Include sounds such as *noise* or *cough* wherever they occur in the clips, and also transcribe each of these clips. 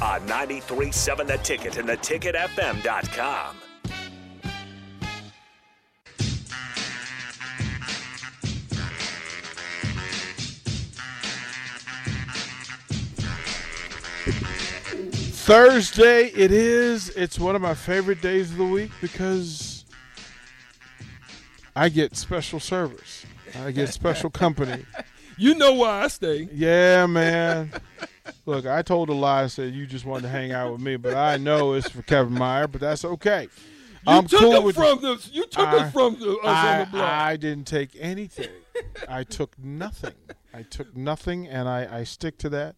On 93.7 The Ticket and theticketfm.com. Thursday it is. It's one of my favorite days of the week because I get special service. I get special company. *laughs* You know why I stay. Yeah, man. Look, I told a lie. I said you just wanted to hang out with me, but I know it's for Kevin Meyer, but that's okay. You I'm took cool it with from the. You took I- it from the, us I, on the block. I didn't take anything. I took nothing. I took nothing, and I, I stick to that.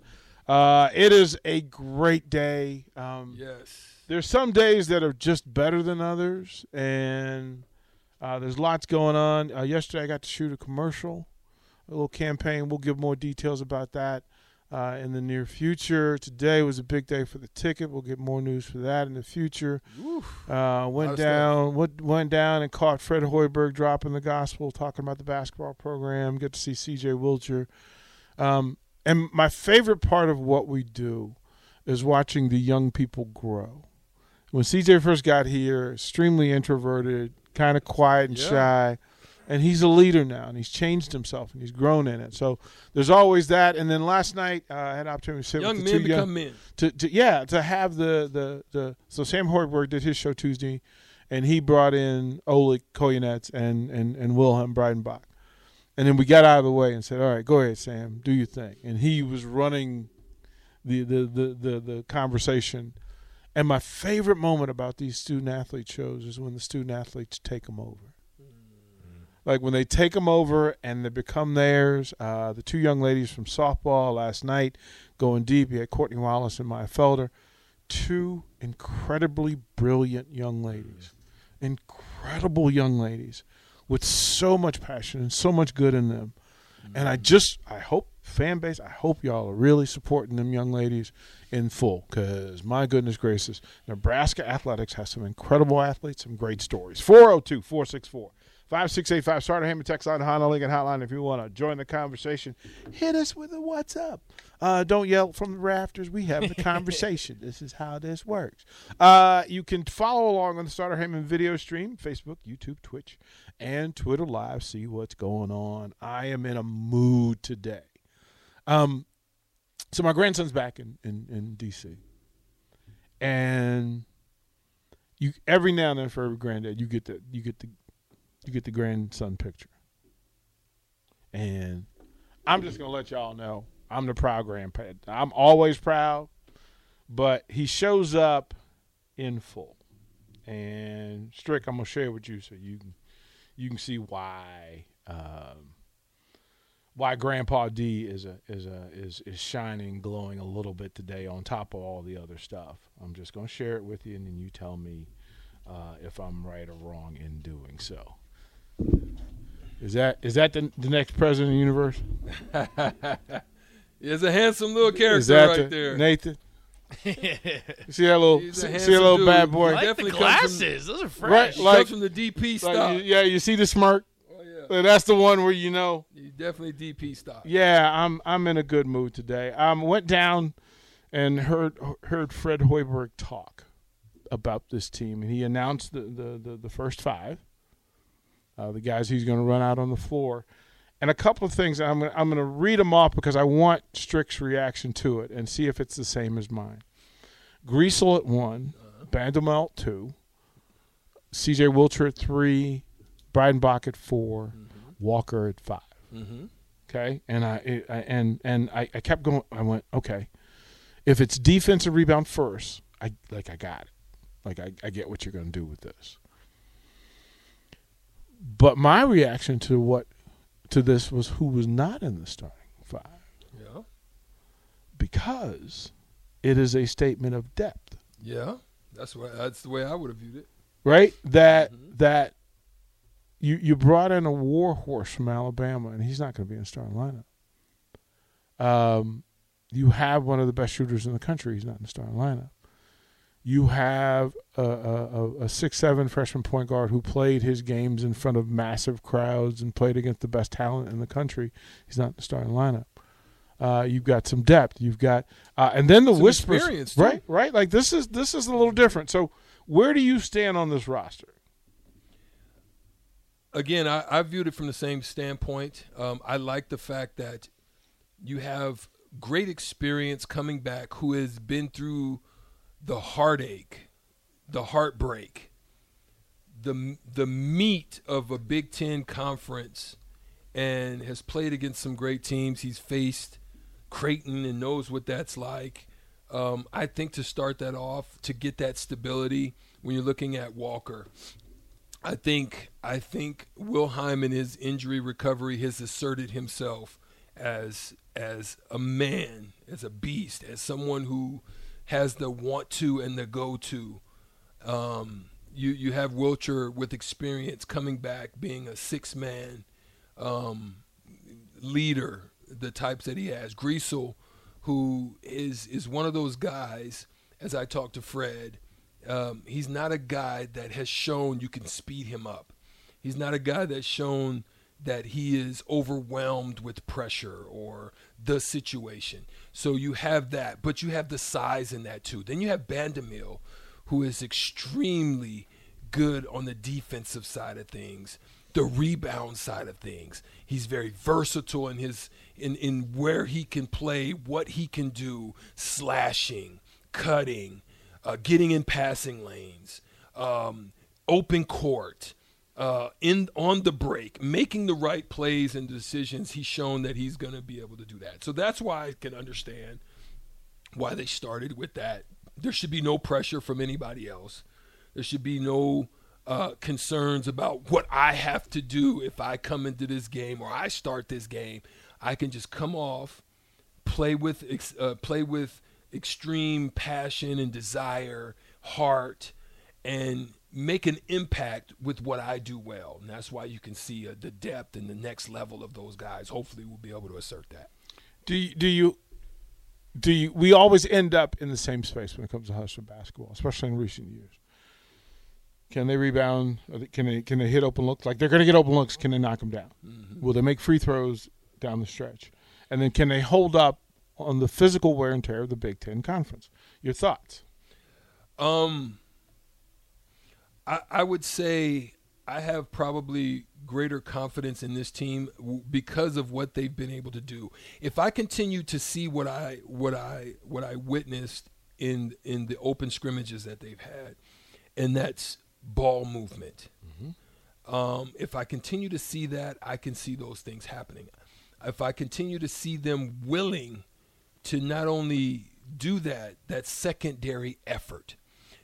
Uh, it is a great day. Um, yes. there's some days that are just better than others, and uh, there's lots going on. Uh, yesterday, I got to shoot a commercial, a little campaign. We'll give more details about that uh, in the near future. Today was a big day for the ticket. We'll get more news for that in the future. Uh, went down, went, went down and caught Fred Hoiberg dropping the gospel, talking about the basketball program. Get to see C.J. Wilcher. Um, and my favorite part of what we do is watching the young people grow. When CJ first got here, extremely introverted, kind of quiet and Yeah. shy, and he's a leader now, and he's changed himself and he's grown in it. So there's always that. And then last night, uh, I had an opportunity to sit Young with the men two young, become men. to, to yeah to have the the the so Sam Hoiberg did his show Tuesday, and he brought in Oleg Kojenets and and and Wilhelm Breidenbach, and then we got out of the way and said, all right, go ahead, Sam, do your thing, and he was running the the the the, the conversation. And my favorite moment about these student athlete shows is when the student athletes take them over. Like when they take them over and they become theirs. Uh, the two young ladies from softball last night going deep. You had Courtney Wallace and Maya Felder. Two incredibly brilliant young ladies. Incredible young ladies with so much passion and so much good in them. And I just, I hope, fan base, I hope y'all are really supporting them young ladies in full because my goodness gracious, Nebraska Athletics has some incredible athletes, some great stories. 402 464 5685. Starter Hammond text line, Honda Lincoln Hotline. If you want to join the conversation, hit us with a what's up. Uh, don't yell from the rafters. We have the *laughs* conversation. this is how this works. Uh, you can follow along on the Starter Hammond video stream, Facebook, YouTube, Twitch, and Twitter Live. See what's going on. I am in a mood today. Um, so my grandson's back in, in, in DC. And you every now and then for every granddad you get the you get the you get the grandson picture. And I'm just gonna let y'all know I'm the proud grandpa. I'm always proud, but he shows up in full. And Strick, I'm gonna share with you so you can you can see why um, why Grandpa D is a is a is is shining, glowing a little bit today on top of all the other stuff. I'm just gonna share it with you, and then you tell me uh, if I'm right or wrong in doing so. Is that is that the, the next president of the universe? He's *laughs* a handsome little Is character that right the- there. Nathan? *laughs* You see that little He's a see, see handsome little dude. bad boy? He like the definitely comes from- glasses. Those are fresh. He like- comes from the DP Like, yeah, you see the smirk. Oh, yeah. That's the one where you know. He definitely DP style. Yeah, I'm I'm in a good mood today. Um, went down and heard heard Fred Hoiberg talk about this team, and he announced the the the, the first five, uh, the guys he's going to run out on the floor, and a couple of things. I'm gonna, I'm going to read them off because I want Strick's reaction to it and see if it's the same as mine. Griesel at one, Bandoumel at two, C.J. Wilcher at three, Breidenbach at 4 Walker at 5 Mm-hmm. Okay, and I, I and and I, I kept going. I went okay. If it's defensive rebound first, I like I got it. Like I, I get what you're going to do with this. But my reaction to what to this was who was not in the starting five Yeah. because it is a statement of depth. Yeah, that's what that's the way I would have viewed it. right? That that you you brought in a war horse from Alabama, and he's not going to be in the starting lineup. Um, you have one of the best shooters in the country. He's not in the starting lineup. You have a, a, a- six seven freshman point guard who played his games in front of massive crowds and played against the best talent in the country. He's not in the starting lineup. Uh, you've got some depth. You've got, uh, and then the Some whispers, experience, right? Right. Like this is this is a little different. So, where do you stand on this roster? again, I, I viewed it from the same standpoint. Um, I like the fact that you have great experience coming back who has been through the heartache, the heartbreak, the the meat of a Big Ten conference, and has played against some great teams. He's faced Creighton and knows what that's like. Um, I think to start that off, to get that stability when you're looking at Walker, I think I think Wilhelm in his injury recovery has asserted himself as as a man, as a beast, as someone who has the want to and the go to. Um, you you have Wilcher with experience coming back, being a six man um, leader, the types that he has. Griesel, who is is one of those guys. As I talked to Fred, um, he's not a guy that has shown you can speed him up. He's not a guy that's shown that he is overwhelmed with pressure or the situation. So you have that, but you have the size in that too. Then you have Bandoumel, who is extremely good on the defensive side of things, the rebound side of things. He's very versatile in his in in where he can play, what he can do, slashing, cutting, uh, getting in passing lanes, um, open court, uh, in on the break, making the right plays and decisions. He's shown that he's going to be able to do that. So that's why I can understand why they started with that. There should be no pressure from anybody else. There should be no uh, concerns about what I have to do if I come into this game or I start this game. I can just come off, play with uh, play with extreme passion and desire, heart, and make an impact with what I do well. And that's why you can see uh, the depth and the next level of those guys. Hopefully, we'll be able to assert that. Do you, do you do you? We always end up in the same space when it comes to Husker basketball, especially in recent years. Can they rebound? Can they can they hit open looks? Like they're going to get open looks. Can they knock them down? Will they make free throws down the stretch? And then can they hold up on the physical wear and tear of the Big Ten Conference? Your thoughts? Um, I, I would say I have probably greater confidence in this team because of what they've been able to do. If I continue to see what I what I what I witnessed in in the open scrimmages that they've had, and that's ball movement. Um, if I continue to see that, I can see those things happening. If I continue to see them willing to not only do that, that secondary effort,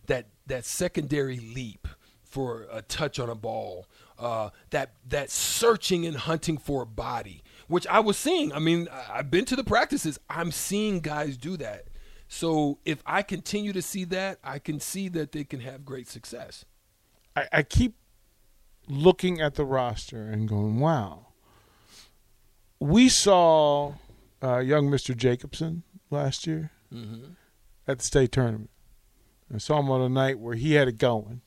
that that secondary leap for a touch on a ball, uh, that that searching and hunting for a body, which I was seeing. I mean, I've been to the practices. I'm seeing guys do that. So if I continue to see that, I can see that they can have great success. I, I keep looking at the roster and going, "Wow." We saw uh, young Mister Jacobson last year at the state tournament. I saw him on a night where he had it going.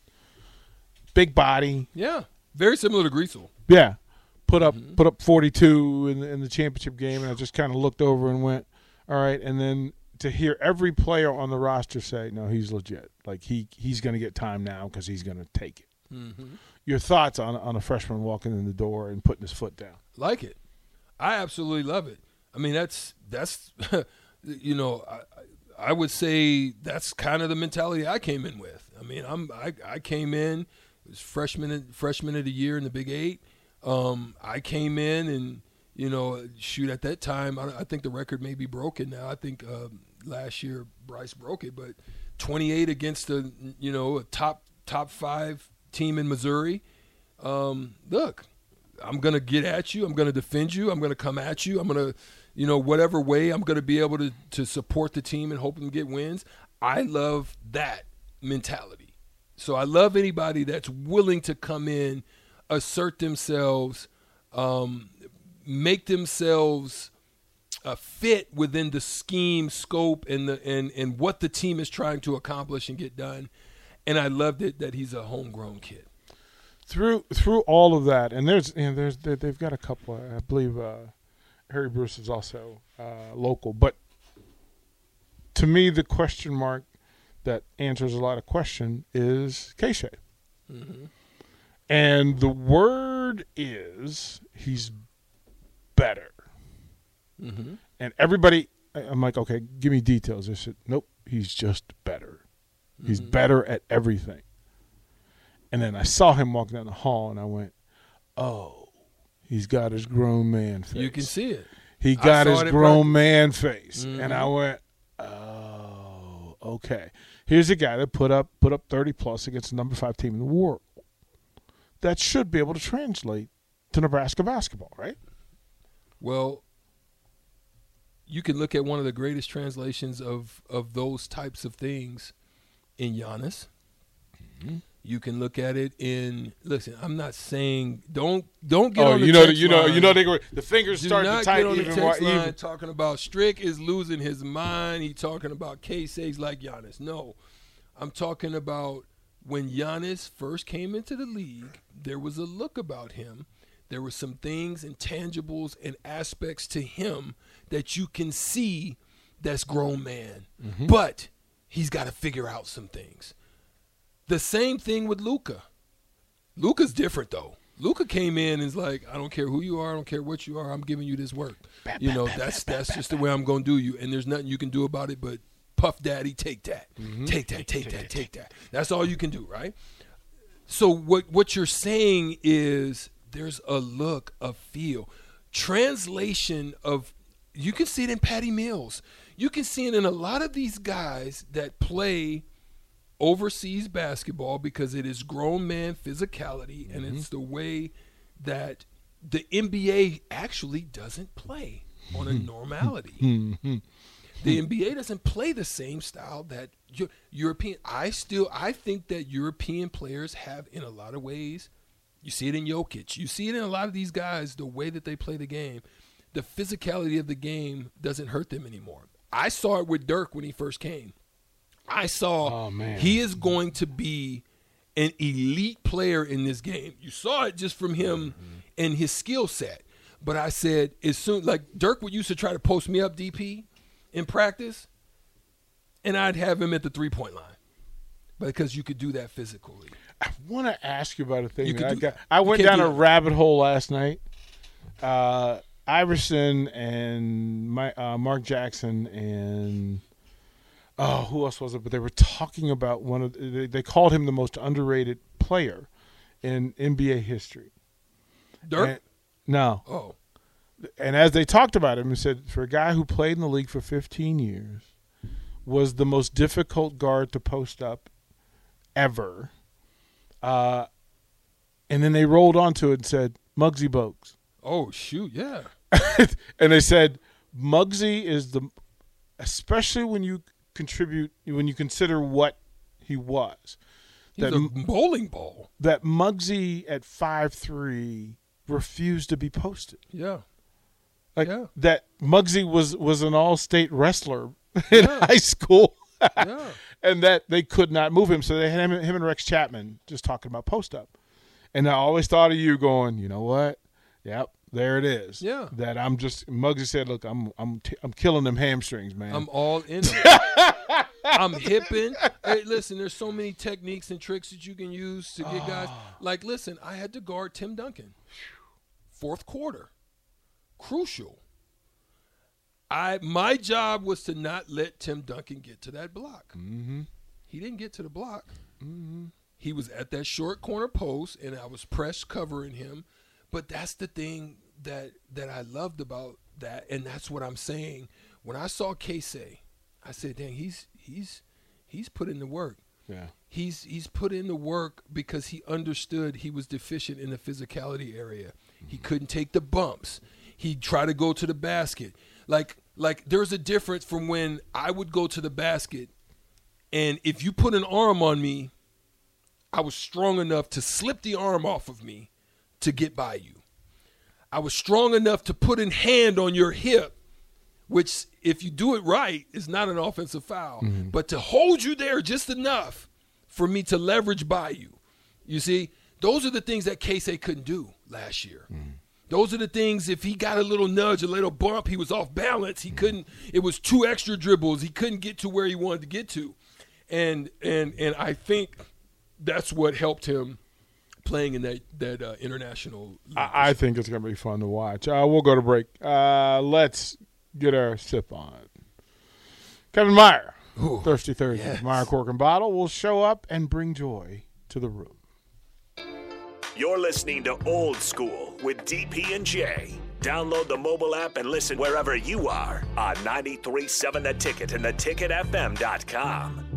Big body, Yeah, very similar to Griesel. yeah. Put up mm-hmm. put up forty two in the, in the championship game, and I just kind of looked over and went, "All right." And then to hear every player on the roster say, "No, he's legit. Like he he's going to get time now because he's going to take it." Mm-hmm. Your thoughts on on a freshman walking in the door and putting his foot down? like it. I absolutely love it. I mean, that's that's *laughs* you know, I, I would say that's kind of the mentality I came in with. I mean, I'm I, I came in was freshman freshman of the year in the Big Eight. Um, I came in and you know, shoot at that time. I, I think the record may be broken now. I think um, last year Bryce broke it, but 28 against a you know a top top five team in Missouri. Um, look, I'm gonna get at you. I'm gonna defend you. I'm gonna come at you. I'm gonna, you know, whatever way I'm gonna be able to to support the team and hope them get wins. I love that. mentality. So I love anybody that's willing to come in, assert themselves, um, make themselves uh, fit within the scheme, scope, and the and and what the team is trying to accomplish and get done. And I loved it that he's a homegrown kid. through through all of that, and there's know, there's they, they've got a couple. I believe uh, Harry Bruce is also uh, local, but to me, the question mark that answers a lot of question is Keisei. Mm-hmm. And the word is he's better. Mm-hmm. And everybody, I'm like, okay, give me details. They said, nope, he's just better. He's mm-hmm. better at everything. And then I saw him walking down the hall, and I went, "Oh, he's got his grown man face. You can see it. he got his grown practice. man face." And I went, "Oh, okay. Here's a guy that put up put up thirty plus against the number five team in the world. That should be able to translate to Nebraska basketball, right? Well, you can look at one of the greatest translations of of those types of things in Giannis. Mm-hmm. You can look at it in. Listen, I'm not saying don't don't get oh, on the you know, text you know, line. you know, they the fingers Do start not to tighten get on the even more. text line Even, talking about Strick is losing his mind. He talking about Keisei like Giannis. No, I'm talking about when Giannis first came into the league. There was a look about him. There were some things, and tangibles and aspects to him that you can see that's grown man. Mm-hmm. But he's got to figure out some things. The same thing with Luka. Luka's different though. Luka came in and is like, I don't care who you are, I don't care what you are, I'm giving you this work. You know, that's that's just the way I'm gonna do you, and there's nothing you can do about it. But Puff Daddy, take that, mm-hmm. take that, take that, take that. That's all you can do, right? So what what you're saying is there's a look, a feel, translation of. You can see it in Patty Mills. You can see it in a lot of these guys that play overseas basketball because it is grown man physicality and mm-hmm. it's the way that the NBA actually doesn't play on a mm-hmm. normality. Mm-hmm. the NBA doesn't play the same style that European I still I think that European players have in a lot of ways you see it in Jokic, you see it in a lot of these guys the way that they play the game. The physicality of the game doesn't hurt them anymore. I saw it with Dirk when he first came. I saw Oh, man. he is going to be an elite player in this game. You saw it just from him and his skill set. But I said, as soon like Dirk would used to try to post me up DP in practice, and I'd have him at the three point line. Because you could do that physically. I want to ask you about a thing You that could I got. I went down do a that. rabbit hole last night. Uh, Iverson and my uh, Mark Jackson and oh, who else was it? But they were talking about one of they, they called him the most underrated player in NBA history. Dirk? And- no, oh. and as they talked about him, he said for a guy who played in the league for 15 years, was the most difficult guard to post up ever. Uh, and then they rolled onto it and said Muggsy Bogues, Oh shoot, yeah. *laughs* and they said Muggsy is the, especially when you contribute when you consider what he was, He's that a bowling ball. that Muggsy at five three refused to be posted. Yeah. Like Yeah. that Muggsy was was an all state wrestler *laughs* in Yeah. high school. Yeah. *laughs* and that they could not move him. So they had him, him and Rex Chapman just talking about post up. And I always thought of you going, you know what? Yep, there it is. Yeah. That I'm just Muggsy said, look, I'm I'm t- I'm killing them hamstrings, man. I'm all in. *laughs* I'm hipping. Hey, listen, there's so many techniques and tricks that you can use to get guys. Ah. Like, listen, I had to guard Tim Duncan. Fourth quarter. Crucial. I my job was to not let Tim Duncan get to that block. Mm-hmm. He didn't get to the block. Mm-hmm. He was at that short corner post, and I was press covering him. But that's the thing that that I loved about that, and that's what I'm saying. When I saw Keisei, I said, "Dang, he's he's he's put in the work. yeah. He's he's put in the work because he understood he was deficient in the physicality area. He mm-hmm. couldn't take the bumps. He tried to go to the basket. Like like there's a difference from when I would go to the basket And if you put an arm on me, I was strong enough to slip the arm off of me to get by you. I was strong enough to put a hand on your hip, which, if you do it right, is not an offensive foul, mm-hmm. but to hold you there just enough for me to leverage by you. You see, those are the things that Keisei couldn't do last year. Mm-hmm. Those are the things. If he got a little nudge, a little bump, he was off balance. He mm-hmm. couldn't. It was two extra dribbles. He couldn't get to where he wanted to get to, and and and I think that's what helped him playing in that that uh, international. I, I, think it's going to be fun to watch. Uh, we'll go to break. Uh, let's get our sip on. Kevin Meyer, Ooh, Thirsty Thursday, yes. Meyer Cork and Bottle will show up and bring joy to the room. You're listening to Old School with DP and J. Download the mobile app and listen wherever you are on 93.7 The Ticket and theticketfm.com.